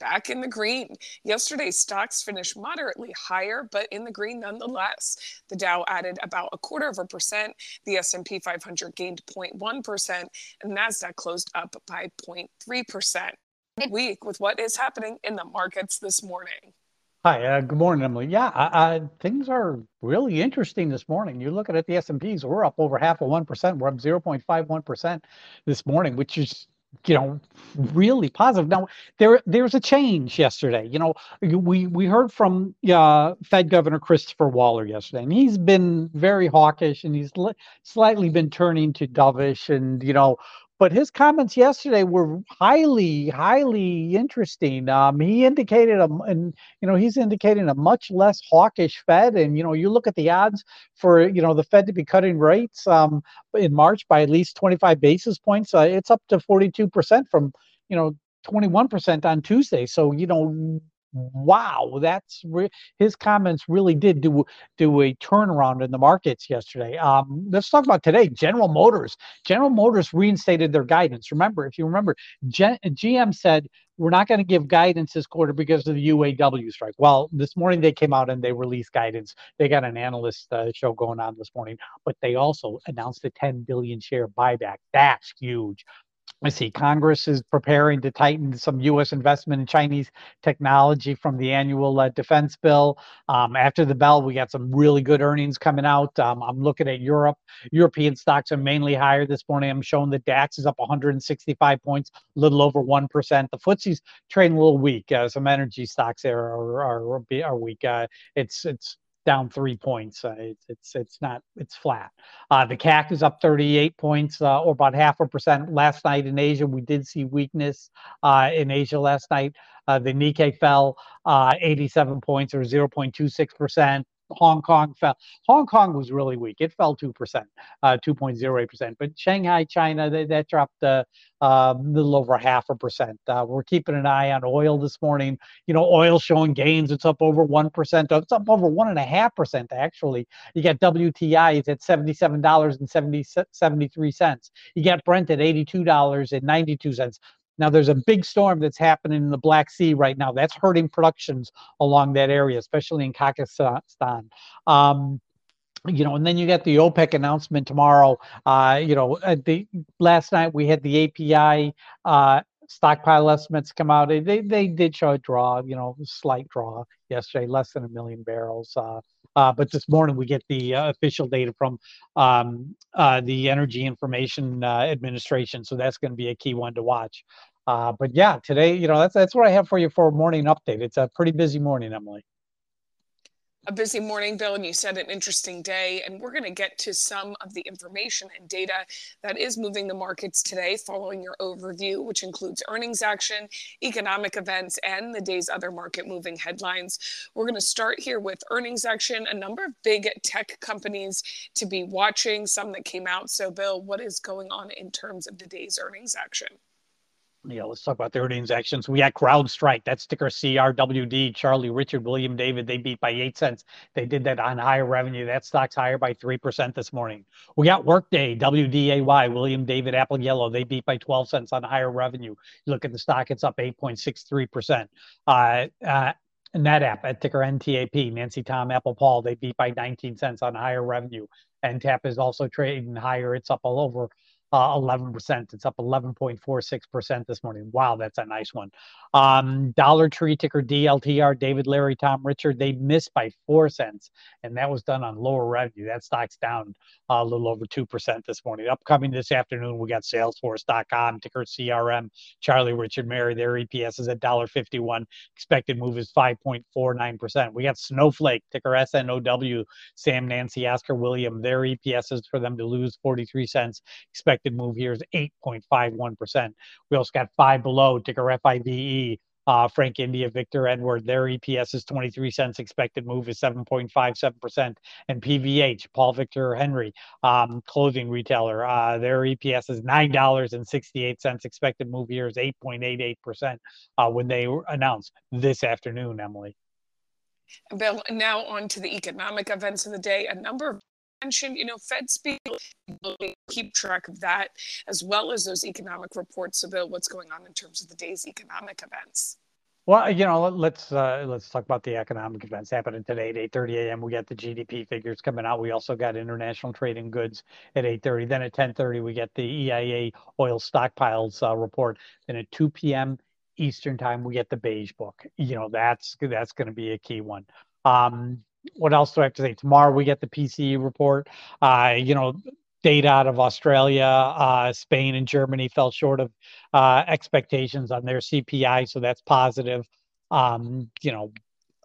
back in the green. Yesterday, stocks finished moderately higher, but in the green nonetheless. The Dow added about a quarter of a percent, the S&P 500 gained 0.1%, and Nasdaq closed up by 0.3%. Week with what is happening in the markets this morning. Hi, uh, good morning, Emily. Yeah, uh, things are really interesting this morning. You're looking at the S&Ps, we're up over half of 1%. We're up 0.51% this morning, which is you know really positive. Now there there's a change yesterday. You know we we heard from uh, fed governor christopher waller yesterday and he's been very hawkish and he's slightly been turning to dovish and you know but his comments yesterday were highly, highly interesting. Um, he indicated, a, and you know, he's indicating a much less hawkish Fed. And you know, you look at the odds for you know the Fed to be cutting rates um, in March by at least 25 basis points. Uh, it's up to 42 percent from you know 21 percent on Tuesday. So you know, wow, that's re- his comments really did do do a turnaround in the markets yesterday. Um, let's talk about today. General Motors. General Motors reinstated their guidance. Remember, if you remember, Gen- GM said we're not going to give guidance this quarter because of the UAW strike. Well, this morning they came out and they released guidance. They got an analyst uh, show going on this morning, but they also announced a 10 billion share buyback. That's huge. I see Congress is preparing to tighten some U.S. investment in Chinese technology from the annual uh, defense bill. Um, after the bell, we got some really good earnings coming out. Um, I'm looking at Europe. European stocks are mainly higher this morning. I'm showing the DAX is up 165 points, a little over 1%. The FTSE's trading a little weak. Uh, some energy stocks there are, are, are weak. Uh, it's, it's down three points. Uh, it's, it's not it's flat. Uh, the CAC is up 38 points, uh, or about half a percent. Last night in Asia, we did see weakness uh, in Asia last night. Uh, the Nikkei fell uh, 87 points, or 0.26 percent. Hong Kong fell. Hong Kong was really weak. It fell 2%, uh, 2.08%. But Shanghai, China, they, that dropped uh, a uh, little over half a percent. Uh, we're keeping an eye on oil this morning. You know, oil showing gains. It's up over 1%. It's up over 1.5%, actually. You got WTI, it's at $77.73. You got Brent at $82.92. Now, there's a big storm that's happening in the Black Sea right now. That's hurting productions along that area, especially in Kazakhstan. Um, you know, and then you get the OPEC announcement tomorrow. Uh, you know, the last night we had the API uh, stockpile estimates come out. They they did show a draw, you know, slight draw yesterday, less than a million barrels. Uh, uh, but this morning we get the uh, official data from um, uh, the Energy Information uh, Administration, so that's going to be a key one to watch. Uh, but yeah, today, you know, that's that's what I have for you for a morning update. It's a pretty busy morning, Emily a busy morning, Bill, and you said an interesting day. And we're going to get to some of the information and data that is moving the markets today following your overview, which includes earnings action, economic events, and the day's other market moving headlines. We're going to start here with earnings action, a number of big tech companies to be watching, some that came out. So, Bill, what is going on in terms of the day's earnings action? Yeah, let's talk about the earnings actions. We had CrowdStrike, that's ticker CRWD, Charlie Richard, William David. They beat by eight cents. They did that on higher revenue. That stock's higher by 3% this morning. We got Workday, WDAY, William David, Apple Yellow. They beat by 12 cents on higher revenue. You look at the stock, it's up 8.63%. Uh, uh, NetApp at ticker NTAP, Nancy Tom, Apple Paul, they beat by 19 cents on higher revenue. NTAP is also trading higher. It's up all over uh, 11%. It's up 11.46% this morning. Wow, that's a nice one. Um, Dollar Tree ticker DLTR, David, Larry, Tom, Richard, they missed by four cents, and that was done on lower revenue. That stock's down uh, a little over 2% this morning. Upcoming this afternoon, we got Salesforce.com, ticker CRM, Charlie, Richard, Mary, their EPS is at $1.51. Expected move is 5.49%. We got Snowflake, ticker SNOW, Sam, Nancy, Oscar, William, their EPS is for them to lose 43 cents. Expected move here is 8.51%. We also got five below, ticker FIVE, uh, Frank India, Victor Edward, their EPS is 23 cents. Expected move is 7.57%. And PVH, Paul Victor Henry, um, clothing retailer, uh, their EPS is $9.68. Expected move here is 8.88% uh, when they announced this afternoon, Emily. Bill, now on to the economic events of the day. A number of mentioned, you know, Fed speak, keep track of that, as well as those economic reports about what's going on in terms of the day's economic events. Well, you know, let's uh, let's talk about the economic events happening today at 8:30 a.m. We got the GDP figures coming out. We also got international trading goods at 8:30. Then at 10:30 we get the EIA oil stockpiles uh, report. Then at 2 p.m. Eastern time we get the beige book. You know, that's that's going to be a key one. Um, what else do I have to say? Tomorrow we get the PCE report. Uh, you know, data out of Australia, uh, Spain, and Germany fell short of uh, expectations on their CPI, so that's positive. Um, you know,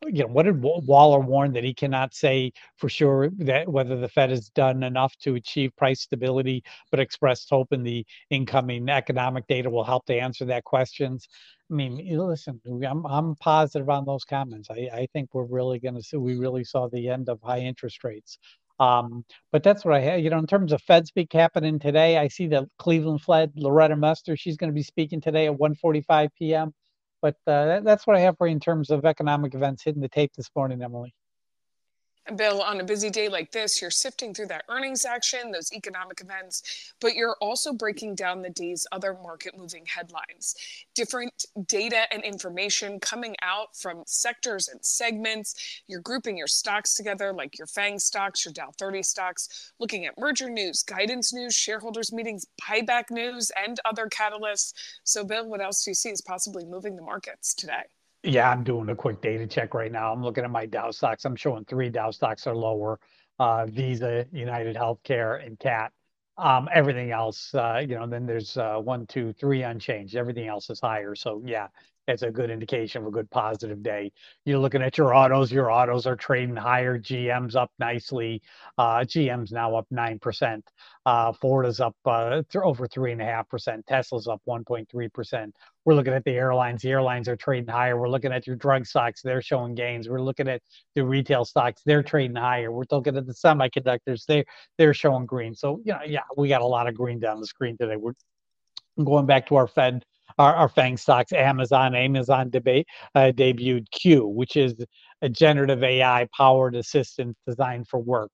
you know, what did Waller warn that he cannot say for sure that whether the Fed has done enough to achieve price stability, but expressed hope in the incoming economic data will help to answer that questions. I mean, listen, I'm I'm positive on those comments. I, I think we're really going to see. We really saw the end of high interest rates. Um, but that's what I have. You know, in terms of Fed speak happening today, I see the Cleveland Fed Loretta Mester. She's going to be speaking today at 1:45 p.m. But uh, that, that's what I have for you in terms of economic events hitting the tape this morning, Emily. Bill, on a busy day like this, you're sifting through that earnings action, those economic events, but you're also breaking down the day's other market moving headlines. Different data and information coming out from sectors and segments. You're grouping your stocks together, like your FANG stocks, your Dow 30 stocks, looking at merger news, guidance news, shareholders meetings, buyback news, and other catalysts. So, Bill, what else do you see is possibly moving the markets today? Yeah, I'm doing a quick data check right now. I'm looking at my Dow stocks. I'm showing three Dow stocks are lower. Uh, Visa, United Healthcare, and CAT. Um, everything else, uh, you know, then there's uh, one, two, three unchanged. Everything else is higher. So yeah, it's a good indication of a good positive day. You're looking at your autos. Your autos are trading higher. GM's up nicely. Uh, GM's now up nine percent. Uh, Ford is up uh, th- over three and a half percent. Tesla's up 1.3 percent. We're looking at the airlines. The airlines are trading higher. We're looking at your drug stocks. They're showing gains. We're looking at the retail stocks. They're trading higher. We're looking at the semiconductors. They they're showing green. So you know, yeah, we got a lot of green down the screen today. We're going back to our Fed our, our FANG stocks, Amazon, Amazon debate uh, debuted Q, which is a generative AI powered assistant designed for work.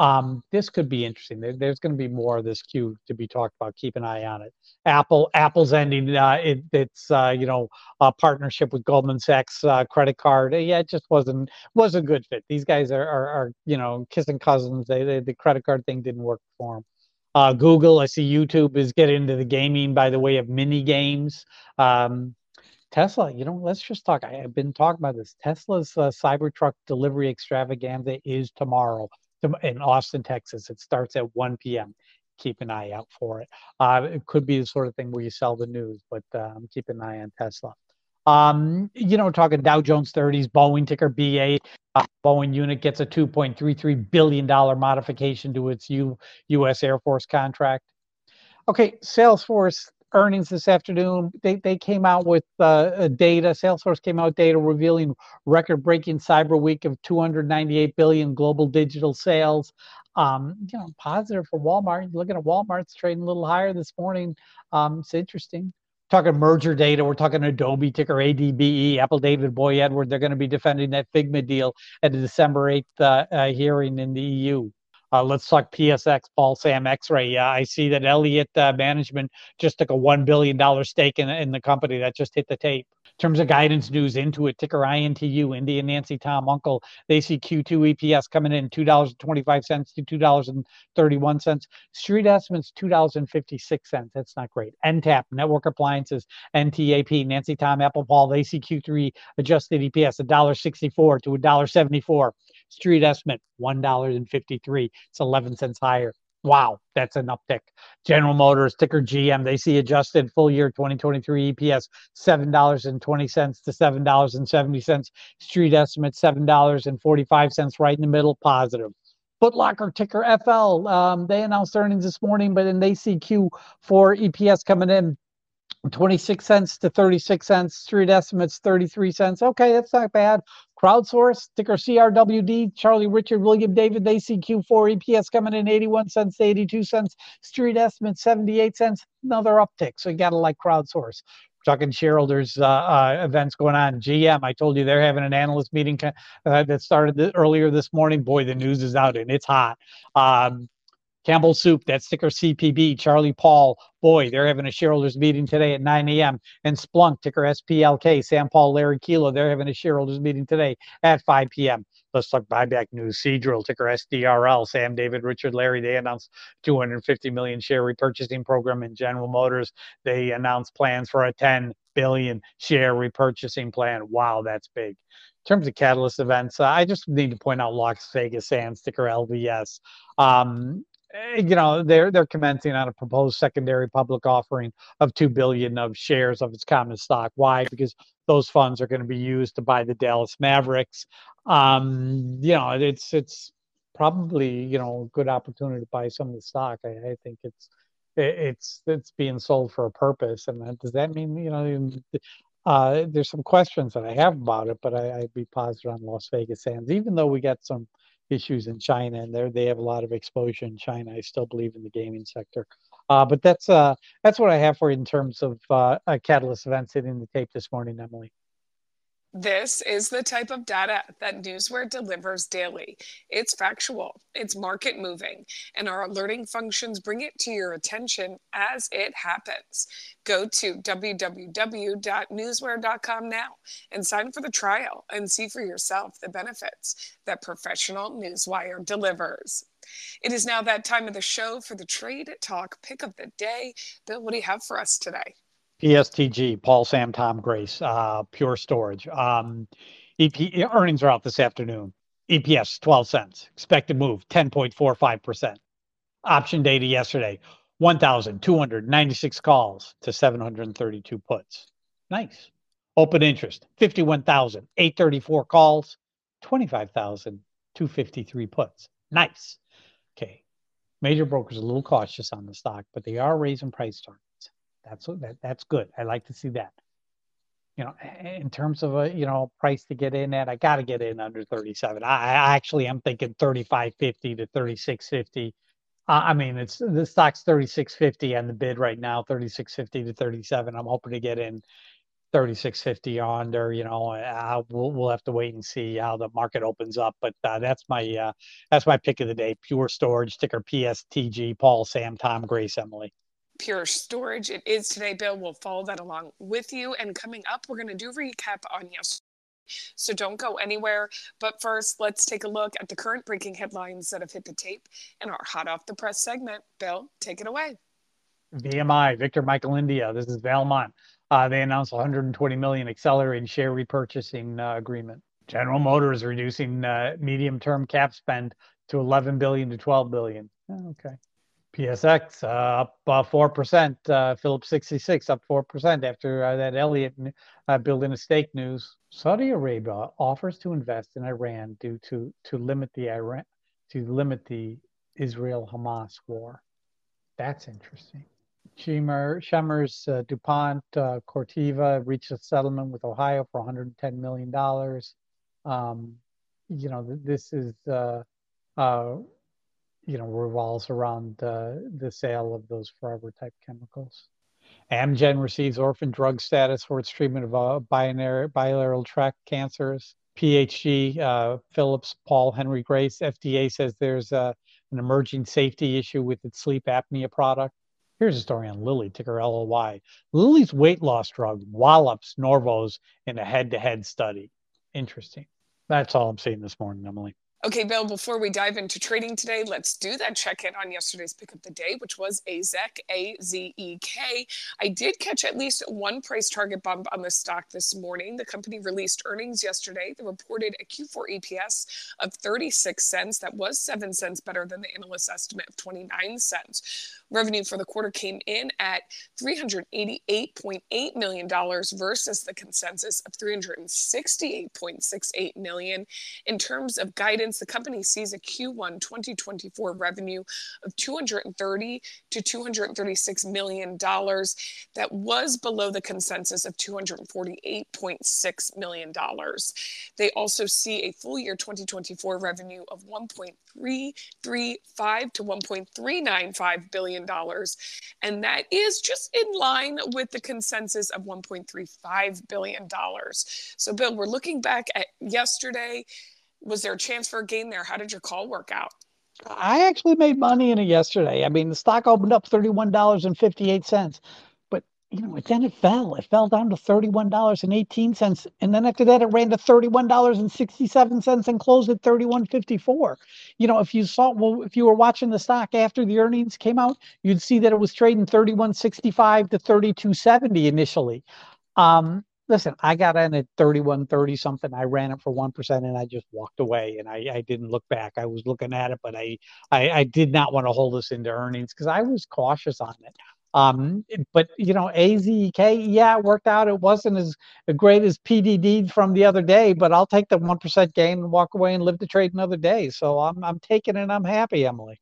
Um, this could be interesting. There, there's going to be more of this Q to be talked about. Keep an eye on it. Apple, Apple's ending uh, it, its uh, you know a partnership with Goldman Sachs uh, credit card. Yeah, it just wasn't was a good fit. These guys are, are, are you know kissing cousins. They, they, the credit card thing didn't work for them. Uh, Google, I see YouTube is getting into the gaming by the way of mini games. Um, Tesla, you know, let's just talk. I have been talking about this. Tesla's uh, Cybertruck delivery extravaganza is tomorrow in Austin, Texas. It starts at 1 p.m. Keep an eye out for it. Uh, it could be the sort of thing where you sell the news, but um, keep an eye on Tesla. Um, you know, talking Dow Jones 30s, Boeing ticker BA. Uh, Boeing unit gets a $2.33 billion modification to its U, U.S. Air Force contract. Okay, Salesforce earnings this afternoon. They, they came out with uh, data. Salesforce came out data revealing record-breaking cyber week of 298 billion global digital sales. Um, you know, positive for Walmart. Looking at Walmart's trading a little higher this morning. Um, it's interesting talking merger data. We're talking Adobe ticker ADBE, Apple David Boy Edward. They're going to be defending that Figma deal at the December 8th uh, uh, hearing in the EU. Uh, let's talk PSX, Paul Sam X-Ray. Uh, I see that Elliott uh, Management just took a $1 billion stake in, in the company that just hit the tape In terms of guidance news Intuit ticker INTU, India Nancy Tom Uncle. They see Q2 EPS coming in $2.25 to $2.31. Street estimates $2.56. That's not great. NTAP, Network Appliances, NTAP, Nancy Tom Apple Paul. They see Q3 adjusted EPS $1.64 to $1.74. Street estimate $1.53. It's 11 cents higher. Wow, that's an uptick. General Motors, ticker GM, they see adjusted full year 2023 EPS $7.20 to $7.70. Street estimate $7.45, right in the middle, positive. Footlocker ticker FL, um, they announced earnings this morning, but then they see Q4 EPS coming in 26 cents to 36 cents. Street estimates 33 cents. Okay, that's not bad. Crowdsource, ticker CRWD, Charlie Richard William David ACQ4 EPS coming in 81 cents to 82 cents. Street estimate 78 cents. Another uptick. So you got to like crowdsource. Talking shareholders uh, uh, events going on. GM, I told you they're having an analyst meeting uh, that started th- earlier this morning. Boy, the news is out and it's hot. Um, Campbell Soup, that sticker CPB, Charlie Paul, boy, they're having a shareholders meeting today at 9 a.m. And Splunk, ticker SPLK, Sam Paul, Larry Kilo, they're having a shareholders meeting today at 5 p.m. Let's talk buyback news. Seadrill, ticker SDRL, Sam, David, Richard, Larry, they announced 250 million share repurchasing program in General Motors. They announced plans for a 10 billion share repurchasing plan. Wow, that's big. In terms of catalyst events, uh, I just need to point out Las Vegas Sands, ticker LVS. Um, you know they're they're commencing on a proposed secondary public offering of 2 billion of shares of its common stock. Why? Because those funds are going to be used to buy the Dallas Mavericks. Um you know it's it's probably you know a good opportunity to buy some of the stock. I, I think it's it's it's being sold for a purpose. And that, does that mean you know uh, there's some questions that I have about it, but I, would be positive on Las Vegas Sands, even though we got some issues in China, and they they have a lot of exposure in China. I still believe in the gaming sector, uh, but that's uh, that's what I have for you in terms of uh, catalyst events hitting the tape this morning, Emily. This is the type of data that Newsware delivers daily. It's factual, it's market moving, and our alerting functions bring it to your attention as it happens. Go to www.newsware.com now and sign for the trial and see for yourself the benefits that professional Newsware delivers. It is now that time of the show for the Trade Talk pick of the day. Bill, what do you have for us today? PSTG, Paul, Sam, Tom, Grace, uh, Pure Storage. Um, EP earnings are out this afternoon. EPS 12 cents. Expected move 10.45%. Option data yesterday 1,296 calls to 732 puts. Nice. Open interest 51,834 calls, 25,253 puts. Nice. Okay. Major brokers a little cautious on the stock, but they are raising price targets. That's that, that's good. I like to see that. You know, in terms of a you know price to get in at, I got to get in under 37. I, I actually am thinking 35.50 to 36.50. Uh, I mean, it's the stock's 36.50 and the bid right now 36.50 to 37. I'm hoping to get in 36.50 under. You know, uh, we'll we'll have to wait and see how the market opens up. But uh, that's my uh, that's my pick of the day. Pure Storage ticker PSTG. Paul, Sam, Tom, Grace, Emily. Pure Storage. It is today, Bill. We'll follow that along with you. And coming up, we're going to do recap on yesterday. So don't go anywhere. But first, let's take a look at the current breaking headlines that have hit the tape in our hot off the press segment. Bill, take it away. VMI, Victor Michael India. This is Valmont. Uh, they announced 120 million accelerated share repurchasing uh, agreement. General Motors reducing uh, medium-term cap spend to 11 billion to 12 billion. Oh, okay. PSX uh, up uh, four percent. Uh, Phillips 66 up four percent after uh, that Elliott uh, building a stake news. Saudi Arabia offers to invest in Iran due to to limit the Iran to limit the Israel Hamas war. That's interesting. Schemer, Chemours, uh, DuPont, uh, Corteva reached a settlement with Ohio for 110 million dollars. Um, you know, this is you know revolves around uh, the sale of those forever type chemicals. Amgen receives orphan drug status for its treatment of uh, binary, biliary tract cancers. PHG, uh, Philips, Paul, Henry Grace, FDA says there's uh, an emerging safety issue with its sleep apnea product. Here's a story on Lilly, ticker LOY. Lilly's weight loss drug wallops Novo's in a head to head study. Interesting. That's all I'm seeing this morning, Emily. Okay, Bill, before we dive into trading today, let's do that check in on yesterday's pick of the day, which was AZEK, A Z E K. I did catch at least one price target bump on the stock this morning. The company released earnings yesterday. They reported a Q4 EPS of 36 cents. That was 7 cents better than the analyst estimate of 29 cents. Revenue for the quarter came in at $388.8 million versus the consensus of 368.68 million. In terms of guidance, the company sees a Q1 2024 revenue of 230 to $236 million. That was below the consensus of $248.6 million. They also see a full year 2024 revenue of $1.335 to $1.395 billion. And that is just in line with the consensus of $1.35 billion. So, Bill, we're looking back at yesterday. Was there a chance for a gain there? How did your call work out? I actually made money in it yesterday. I mean, the stock opened up $31.58 but you know, then it fell. It fell down to $31.18. And then after that, it ran to $31.67 and closed at $31.54. You know, if you saw, well, if you were watching the stock after the earnings came out, you'd see that it was trading 31.65 to 32.70 initially. Um, listen, I got in at 31.30 something. I ran it for 1% and I just walked away and I, I didn't look back. I was looking at it, but I, I, I did not want to hold this into earnings because I was cautious on it. Um, but you know, AZK, yeah, it worked out. It wasn't as great as PDD from the other day, but I'll take the one percent gain and walk away and live to trade another day. So I'm I'm taking it. I'm happy, Emily.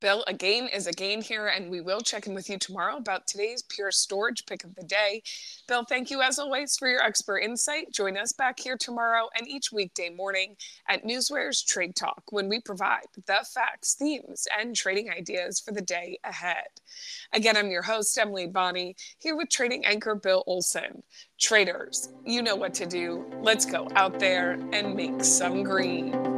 Bill, a gain is a gain here, and we will check in with you tomorrow about today's Pure Storage pick of the day. Bill, thank you as always for your expert insight. Join us back here tomorrow and each weekday morning at Newsware's Trade Talk when we provide the facts, themes, and trading ideas for the day ahead. Again, I'm your host, Emily Bonney, here with trading anchor Bill Olson. Traders, you know what to do. Let's go out there and make some green.